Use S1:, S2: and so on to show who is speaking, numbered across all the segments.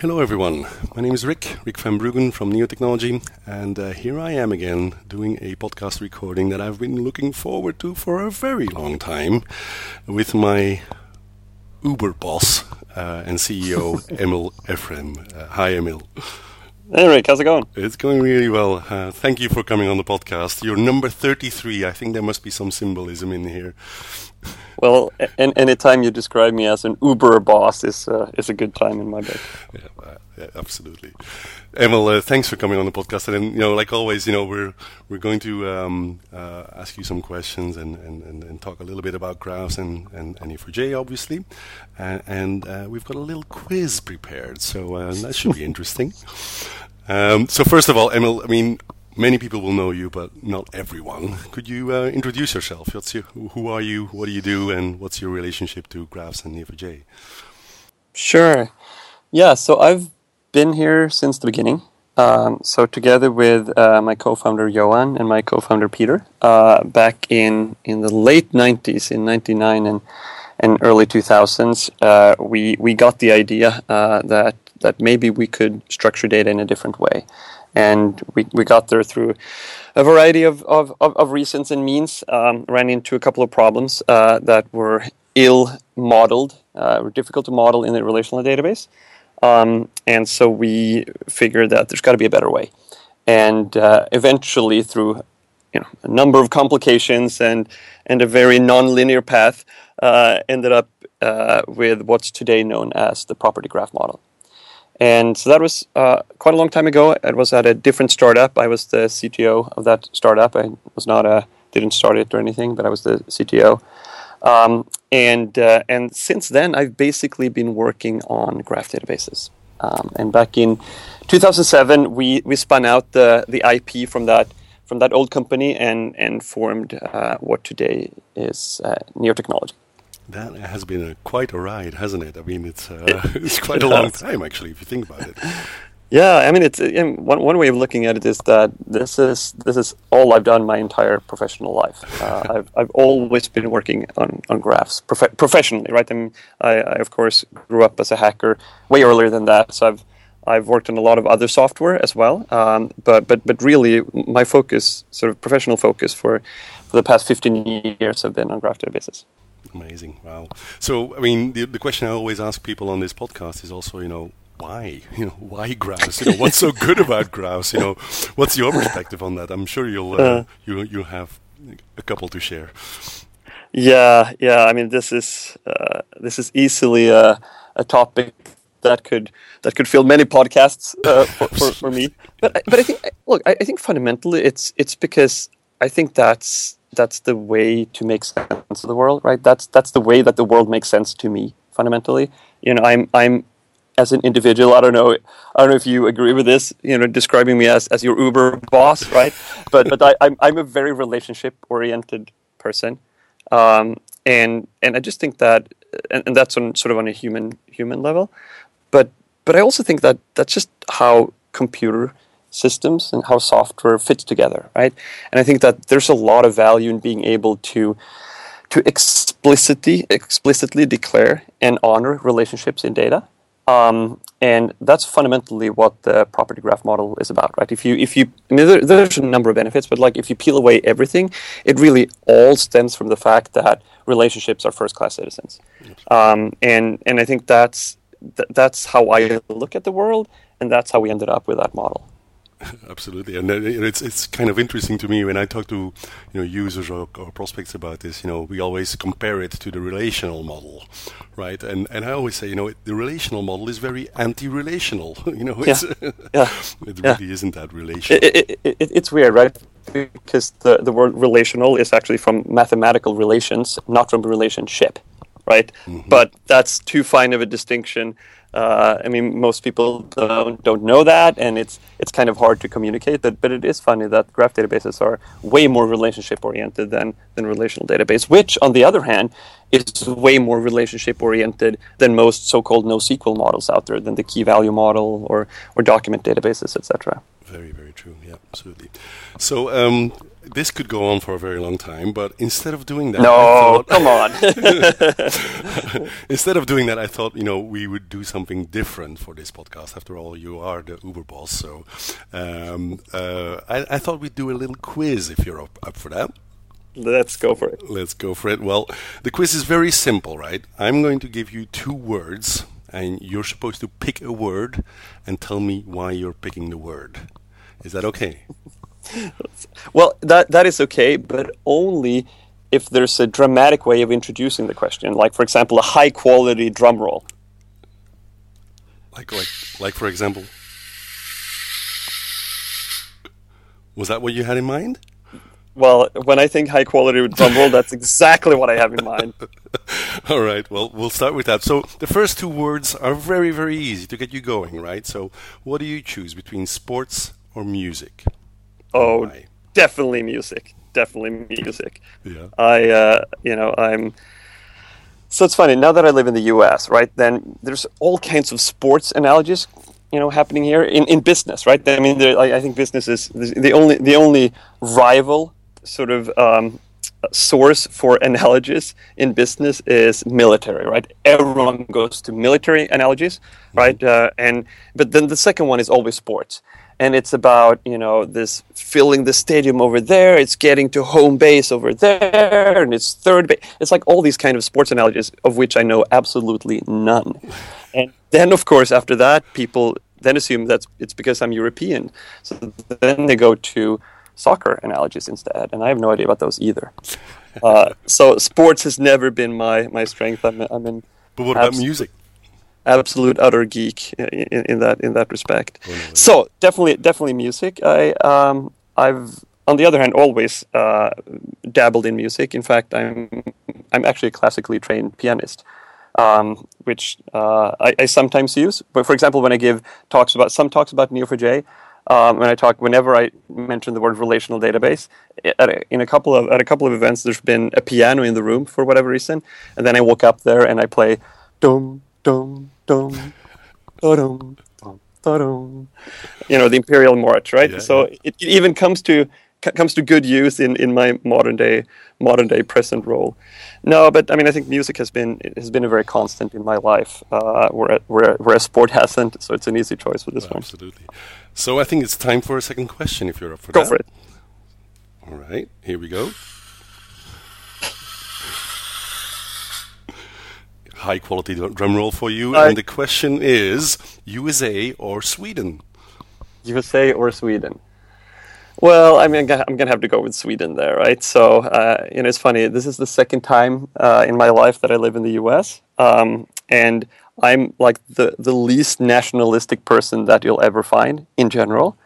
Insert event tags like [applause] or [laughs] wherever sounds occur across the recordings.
S1: Hello, everyone. My name is Rick, Rick van Bruggen from Neo Technology, and uh, here I am again doing a podcast recording that I've been looking forward to for a very long time with my Uber boss uh, and CEO, [laughs] Emil Eifrem. Uh, hi, Emil.
S2: Hey Rick, how's it going?
S1: It's going really well. Uh, thank you for coming on the podcast. You're number 33. I think there must be some symbolism in here.
S2: Well, and time you describe me as an Uber boss is uh, is a good time in my book.
S1: Yeah, uh, yeah absolutely. Emil, uh, thanks for coming on the podcast. And you know, like always, you know, we're we're going to um, uh, ask you some questions and, and, and, and, talk a little bit about graphs and and, and E4J, obviously. and uh, we've got a little quiz prepared, so uh, that should be interesting. Um, so first of all, Emil, I mean, many people will know you, but not everyone. Could you uh, introduce yourself? What's your, who are you? What do you do? And what's your relationship to Graphs and Neo4j?
S2: Sure. Yeah, so I've been here since the beginning. Um, so together with uh, my co-founder Johan and my co-founder Peter, uh, back in in the late '90s, in '99 and and early 2000s, uh, we we got the idea uh, that that maybe we could structure data in a different way. And we, we got there through a variety of, of, of, of reasons and means, um, ran into a couple of problems uh, that were ill modeled, uh, were difficult to model in a relational database. Um, and so we figured that there's got to be a better way. And uh, eventually, through you know, a number of complications and, and a very nonlinear path, uh, ended up uh, with what's today known as the property graph model. And so that was uh, quite a long time ago. It was at a different startup. I was the CTO of that startup. I was not a didn't start it or anything, but I was the CTO. Um, and uh, and since then, I've basically been working on graph databases. Um, and back in 2007, we, we spun out the the IP from that from that old company and and formed uh, what today is uh, Neotechnology.
S1: That has been a, quite a ride, hasn't it? I mean, it's uh, [laughs] it's quite a long time actually, if you think about it.
S2: Yeah, I mean, it's one one way of looking at it is that this is this is all I've done my entire professional life. Uh, [laughs] I've I've always been working on, on graphs prof- professionally, right? I, mean, I, I of course grew up as a hacker way earlier than that, so I've I've worked on a lot of other software as well. Um, but but but really, my focus, sort of professional focus for for the past 15 years, have been on graph databases.
S1: Amazing. Wow. So, I mean, the, the question I always ask people on this podcast is also, you know, why? [laughs] You know, why graphs? You know, what's so good about graphs? You know, what's your perspective on that? I'm sure you'll uh, uh, you you have a couple to share.
S2: Yeah, yeah. I mean, this is uh, this is easily a, a topic that could that could fill many podcasts uh, for, for, for, me. But but I think look, I, I think fundamentally it's it's because I think that's that's the way to make sense of the world, right? That's that's the way that the world makes sense to me fundamentally. You know, I'm I'm as an individual. I don't know. I don't know if you agree with this. You know, describing me as, as your Uber boss, right? but but I, I'm I'm a very relationship oriented person, um, and and I just think that, and, and that's on sort of on a human human level, but but I also think that that's just how computer systems and how software fits together, right? And I think that there's a lot of value in being able to to explicitly explicitly declare and honor relationships in data. Um, and that's fundamentally what the property graph model is about, right? If you, if you, I mean, there, there's a number of benefits, but like if you peel away everything, it really all stems from the fact that relationships are first-class citizens, um, and and I think that's th- that's how I look at the world, and that's how we ended up with that model. [laughs]
S1: Absolutely, and it's it's kind of interesting to me when I talk to you know users or, or, prospects about this. You know, we always compare it to the relational model, right? And and I always say, you know, the relational model is very anti-relational. [laughs] you know, it's, yeah. [laughs] yeah. it really isn't that relational.
S2: It, it, it, it's weird, right? Because the the word relational is actually from mathematical relations, not from relationship, right? Mm-hmm. But that's too fine of a distinction uh, I mean, most people don't, don't know that, and it's it's kind of hard to communicate that. But it is funny that graph databases are way more relationship oriented than than relational database, which, on the other hand, is way more relationship oriented than most so-called NoSQL models out there, than the key value model or or document databases, etc.
S1: Very, very true. Yeah, absolutely. So um, this could go on for a very long time, but instead of doing that,
S2: no, come on. [laughs]
S1: instead of doing that, I thought you know we would do something different for this podcast. After all, you are the Uber boss, so um, uh, I, I, thought we'd do a little quiz if you're up, up for that.
S2: Let's go for it.
S1: Let's go for it. Well, the quiz is very simple, right? I'm going to give you two words, and you're supposed to pick a word and tell me why you're picking the word. Is that okay? [laughs]
S2: well, that that is okay, but only if there's a dramatic way of introducing the question, like for example, a high quality drum roll.
S1: Like like like for example. Was that what you had in mind?
S2: Well, when I think high quality drum roll, that's exactly what I have in mind. [laughs]
S1: All right. Well, we'll start with that. So the first two words are very, very easy to get you going, right? So what do you choose between sports or music?
S2: Oh, Why? definitely music. Definitely music.
S1: Yeah.
S2: I, uh, you know, I'm. So it's funny now that I live in the U.S. Right, then there's all kinds of sports analogies, you know, happening here in, in business. Right, I mean, I, I think business is the only the only rival sort of um, source for analogies in business is military, right? Everyone goes to military analogies, right? Mm-hmm. Uh, and but then the second one is always sports and it's about you know this filling the stadium over there it's getting to home base over there and it's third base it's like all these kind of sports analogies of which i know absolutely none and then of course after that people then assume that it's because i'm european so then they go to soccer analogies instead and i have no idea about those either [laughs] uh, so sports has never been my my strength i'm, I'm in
S1: but what about music
S2: absolute utter geek in, in that in that respect. Oh, so definitely definitely music. I um, I've on the other hand always uh, dabbled in music. In fact, I'm I'm actually a classically trained pianist. Um, which uh, I, I, sometimes use, but for example, when I give talks about some talks about Neo4j, um, when I talk, whenever I mention the word relational database, a, in a couple of at a couple of events, there's been a piano in the room for whatever reason, and then I walk up there and I play dum dum dum, dum, dum, you know the imperial march, right? Yeah, so yeah. It, it, even comes to comes to good use in, in my modern day modern day present role. No, but I mean I think music has been has been a very constant in my life, uh, where, where where sport hasn't. So it's an easy choice for this
S1: oh,
S2: one.
S1: Absolutely. So I think it's time for a second question. If you're up for
S2: go
S1: that.
S2: for it.
S1: All right, here we go. high quality drum roll for you. and the question is USA or Sweden?
S2: USA or Sweden? Well, I mean, I'm going to have to go with Sweden there, right? So, uh, you know, it's funny. This is the second time uh, in my life that I live in the US. Um, and I'm like the, the least nationalistic person that you'll ever find in general.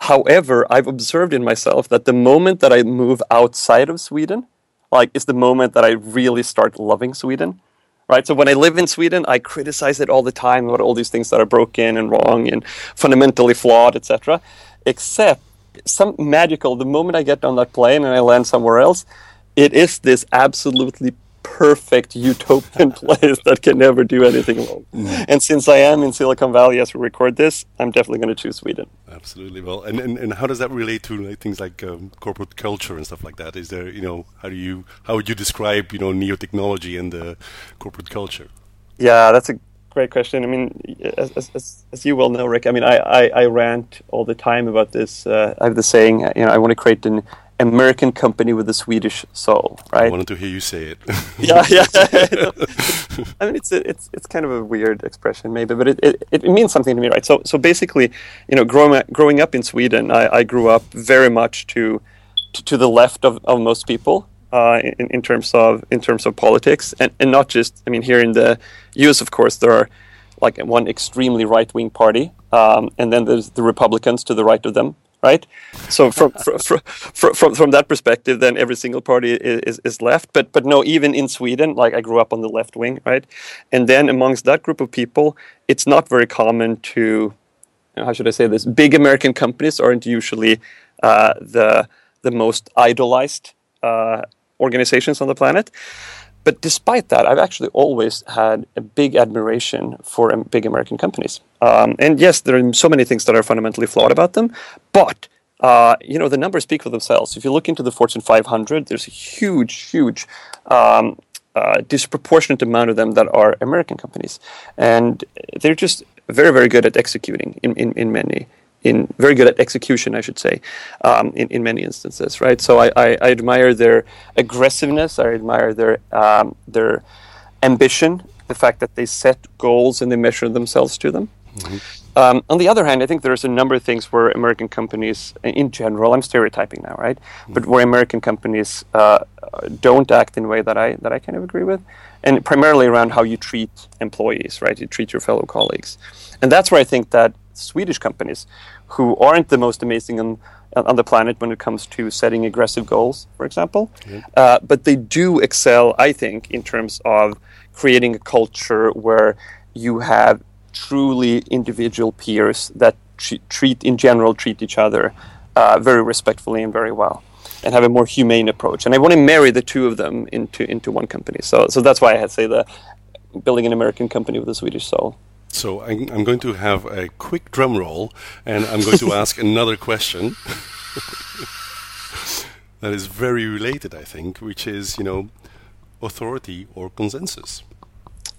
S2: However, I've observed in myself that the moment that I move outside of Sweden, like, is the moment that I really start loving Sweden right? So when I live in Sweden, I criticize it all the time about all these things that are broken and wrong and fundamentally flawed, etc. Except some magical, the moment I get on that plane and I land somewhere else, it is this absolutely perfect utopian [laughs] place that can never do anything wrong. Mm. And since I am in Silicon Valley as we record this, I'm definitely going to choose Sweden.
S1: Absolutely. Well, and, and, and how does that relate to like, things like um, corporate culture and stuff like that? Is there, you know, how do you how would you describe, you know, neo technology and the corporate culture?
S2: Yeah, that's a great question. I mean, as, as, as you well know, Rick, I mean, I, I, I rant all the time about this. Uh, I have the saying, you know, I want to create an American company with a Swedish soul, right? I
S1: wanted to hear you say it. [laughs]
S2: yeah, yeah. [laughs] I mean, it's a, it's it's kind of a weird expression, maybe, but it, it, it means something to me, right? So so basically, you know, growing up, growing up in Sweden, I, I grew up very much to to, to the left of, of most people. Uh, in, in terms of in terms of politics, and, and not just I mean here in the U.S. Of course, there are like one extremely right wing party, um, and then there's the Republicans to the right of them, right? So from from, from, from, from that perspective, then every single party is, is left. But but no, even in Sweden, like I grew up on the left wing, right? And then amongst that group of people, it's not very common to, how should I say this? Big American companies aren't usually uh, the the most idolized uh, organizations on the planet. but despite that, I've actually always had a big admiration for big American companies. Um, and yes, there are so many things that are fundamentally flawed about them, but uh, you know the numbers speak for themselves. If you look into the Fortune 500, there's a huge, huge um, uh, disproportionate amount of them that are American companies, and they're just very, very good at executing in, in, in many in very good at execution, I should say, um, in, in many instances, right? So I, I, I, admire their aggressiveness. I admire their um, their ambition, the fact that they set goals and they measure themselves to them. Mm-hmm. Um, on the other hand, I think there's a number of things where American companies, in general, I'm stereotyping now, right? Mm-hmm. But where American companies uh, don't act in a way that I that I kind of agree with, and primarily around how you treat employees, right? You treat your fellow colleagues, and that's where I think that Swedish companies who aren't the most amazing on, on the planet when it comes to setting aggressive goals, for example. Uh, but they do excel, I think, in terms of creating a culture where you have truly individual peers that treat, in general, treat each other uh, very respectfully and very well, and have a more humane approach. And I want to marry the two of them into into one company. So, so that's why I say the building an American company with a Swedish soul.
S1: So I'm, I'm, going to have a quick drum roll, and I'm going to [laughs] ask another question [laughs] that is very related, I think, which is, you know, authority or consensus.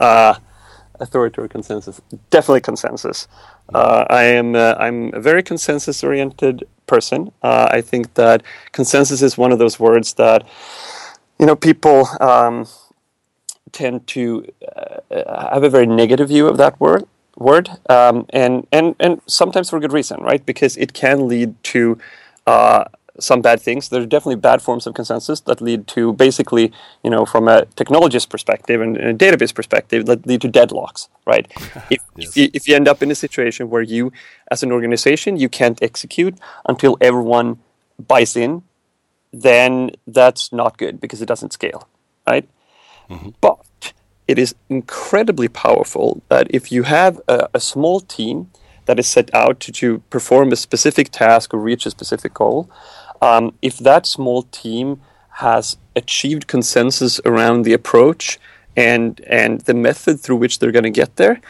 S2: Uh, authority or consensus? Definitely consensus. Uh, I am uh, I'm a very consensus-oriented person. Uh, I think that consensus is one of those words that, you know, people. Um, tend to uh, have a very negative view of that word word um, and and and sometimes for good reason right? Because it can lead to uh, some bad things. There are definitely bad forms of consensus that lead to basically you know from a technologist perspective and a database perspective that lead to deadlocks right? [laughs] If, yes. if, you, if you end up in a situation where you as an organization you can't execute until everyone buys in then that's not good because it doesn't scale right Mm-hmm. But it is incredibly powerful that if you have a, a small team that is set out to, to, perform a specific task or reach a specific goal, um, if that small team has achieved consensus around the approach and and the method through which they're going to get there,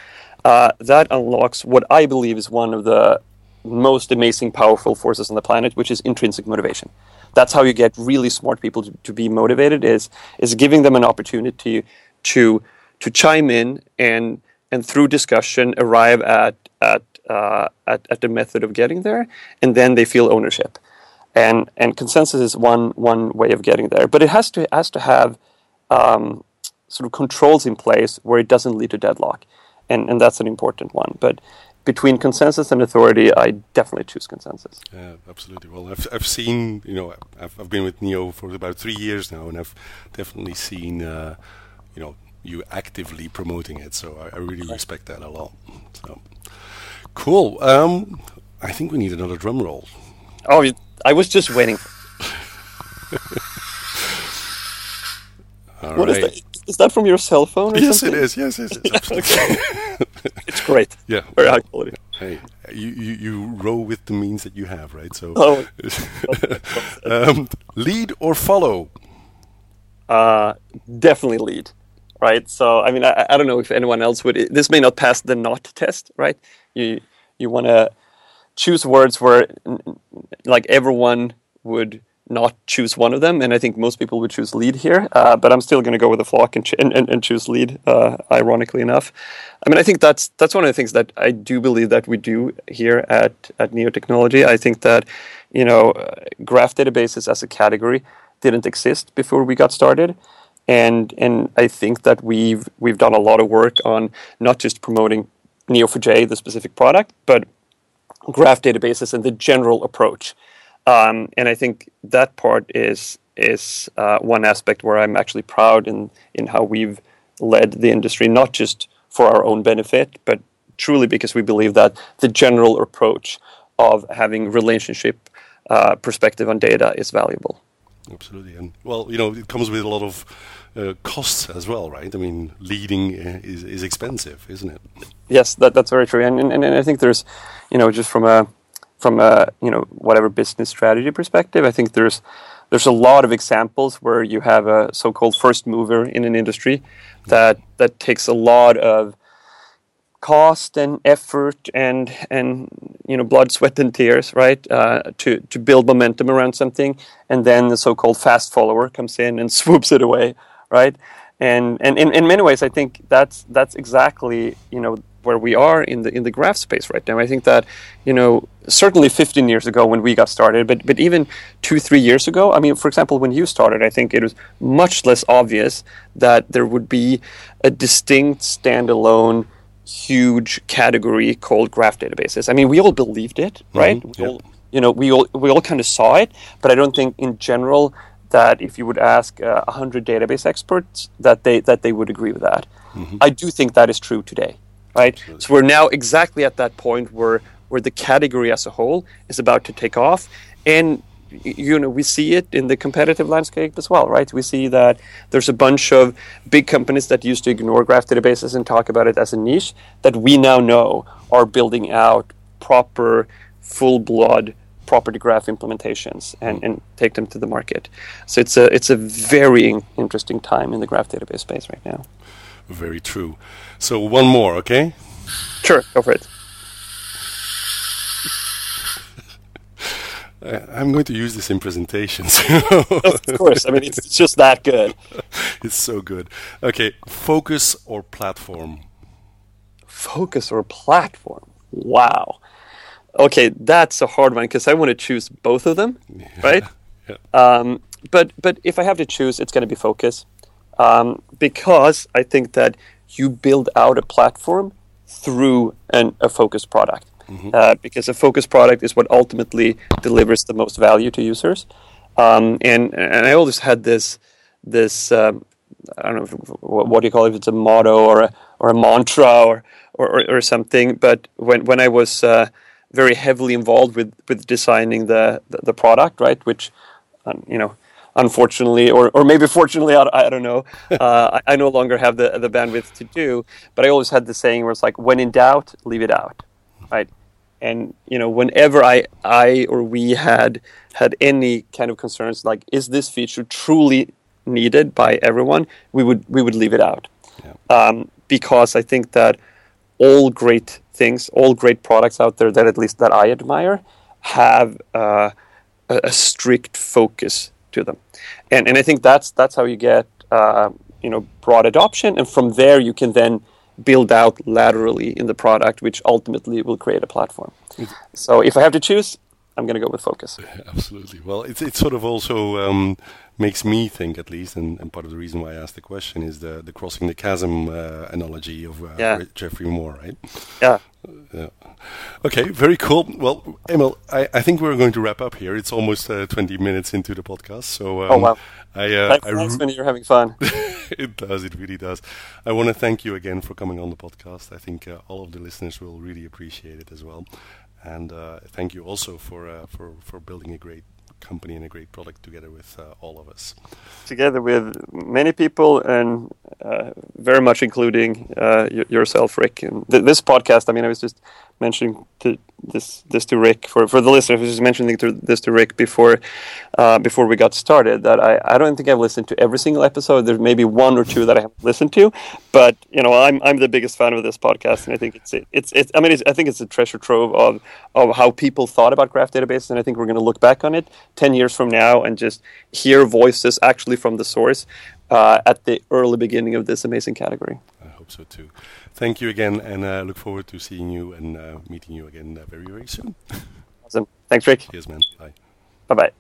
S2: uh, that unlocks what I believe is one of the most amazing, powerful forces on the planet, which is intrinsic motivation that's how you get really smart people to, to be motivated is is giving them an opportunity to to chime in and and through discussion arrive at at, uh, at at the method of getting there, and then they feel ownership. And and consensus is one one way of getting there, but it has to has to have um, sort of controls in place where it doesn't lead to deadlock, and and that's an important one. But between consensus and authority, I definitely choose consensus.
S1: Yeah, absolutely. Well, I've I've seen you know I've I've been with Neo for about three years now, and I've definitely seen uh, you know you actively promoting it. So I, I really respect that a lot. So cool. Um, I think we need another drum roll.
S2: Oh, I was just waiting. [laughs]
S1: All what right.
S2: is that? Is that from your cell phone?
S1: yes,
S2: something?
S1: it is. Yes, yes, [laughs] [laughs]
S2: great.
S1: Yeah,
S2: very high quality.
S1: Hey, you, you, you roll with the means that you have, right? So,
S2: oh. [laughs]
S1: um, lead or follow?
S2: Uh, definitely lead, right? So, I mean, I, I don't know if anyone else would. This may not pass the not test, right? You you want to choose words where, like, everyone would not choose one of them, and I think most people would choose lead here. Uh, but I'm still going to go with the flock and, ch- and, and, and, choose lead. Uh, ironically enough, I mean, I think that's that's one of the things that I do believe that we do here at at Neo Technology. I think that you know, graph databases as a category didn't exist before we got started. And and I think that we've we've done a lot of work on not just promoting Neo4j, the specific product, but graph databases and the general approach. Um, and I think that part is is uh, one aspect where I'm actually proud in in how we've led the industry, not just for our own benefit, but truly because we believe that the general approach of having relationship uh, perspective on data is valuable.
S1: Absolutely, and well, you know, it comes with a lot of uh, costs as well, right? I mean, leading uh, is is expensive, isn't it?
S2: Yes, that, that's very true, and, and and I think there's, you know, just from a from a you know whatever business strategy perspective, I think there's there's a lot of examples where you have a so-called first mover in an industry that that takes a lot of cost and effort and and you know blood, sweat, and tears, right, uh, to to build momentum around something, and then the so-called fast follower comes in and [laughs] swoops it away, right? And and in, in many ways, I think that's that's exactly you know where we are in the in the graph space right now. I think that you know certainly 15 years ago when we got started, but but even two three years ago. I mean, for example, when you started, I think it was much less obvious that there would be a distinct standalone huge category called graph databases. I mean, we all believed it, right?
S1: Mhm,
S2: We all, you know, we all we all kind of saw it, but I don't think in general that if you would ask uh, a hundred database experts that they that they would agree with that. I do think that is true today, right? So we're now exactly at that point where where the category as a whole is about to take off, and you know we see it in the competitive landscape as well, right? We see that there's a bunch of big companies that used to ignore graph databases and talk about it as a niche that we now know are building out proper, full blood property graph implementations and, and take them to the market. So it's a it's a very interesting time in the graph database space right now.
S1: Very true. So one more, okay?
S2: Sure, go for it. [laughs]
S1: I'm going to use this in presentations.
S2: Of course, I mean it's, just that good. [laughs]
S1: it's so good. Okay, focus or platform?
S2: Focus or platform? Wow. Okay, that's a hard one because I want to choose both of them, [laughs] right?
S1: Yeah.
S2: Um, but but if I have to choose, it's going to be focus, um, because I think that you build out a platform through an, a focused product. Uh, because a focused product is what ultimately delivers the most value to users. Um, and and I always had this this um, I don't know if, what, do you call it? If it's a motto or a or a mantra or or, or, or something. But when when I was uh, very heavily involved with with designing the the, the product, right, which um, you know. Unfortunately, or, or maybe fortunately, I, I don't know. Uh, I, I no longer have the the bandwidth to do. But I always had the saying where it's like, when in doubt, leave it out, right? And you know, whenever I I or we had had any kind of concerns, like, is this feature truly needed by everyone? We would we would leave it out um, because I think that all great things, all great products out there that at least that I admire, have uh, a, a strict focus to them, and and I think that's that's how you get uh, you know broad adoption, and from there you can then build out laterally in the product, which ultimately will create a platform. So if I have to choose, I'm going to go with focus. [laughs]
S1: Absolutely. Well, it's it sort of also um, makes me think, at least, and, and part of the reason why I asked the question is the the crossing the chasm uh, analogy of uh,
S2: Yeah.
S1: Geoffrey Moore, right?
S2: Yeah.
S1: Yeah. Okay, very cool. Well, Emil, I, I think we're going to wrap up here. It's almost uh, 20 minutes into the podcast, so um,
S2: Oh, wow.
S1: I, uh,
S2: Thanks,
S1: I
S2: thanks you're having fun. [laughs]
S1: it does. It really does. I want to thank you again for coming on the podcast. I think uh, all of the listeners will really appreciate it as well. And uh, thank you also for uh, for for building a great company and a great product together with uh, all of us.
S2: together with many people and uh, very much including uh, yourself, Rick. And th- this podcast, I mean, I was just mentioning to this this to Rick for, for the listeners. I was just mentioning this to Rick before uh, before we got started that I, I don't think I've listened to every single episode. There's maybe one or two that I haven't listened to, but you know, I'm I'm the biggest fan of this podcast, and I think it's it's it's. I mean, it's, I think it's a treasure trove of of how people thought about graph databases, and I think we're going to look back on it ten years from now and just hear voices actually from the source uh, at the early beginning of this amazing category.
S1: I hope so too. Thank you again, and uh, look forward to seeing you and uh, meeting you again uh, very very soon.
S2: Awesome. Thanks, Rick.
S1: Cheers, man. Bye.
S2: Bye bye.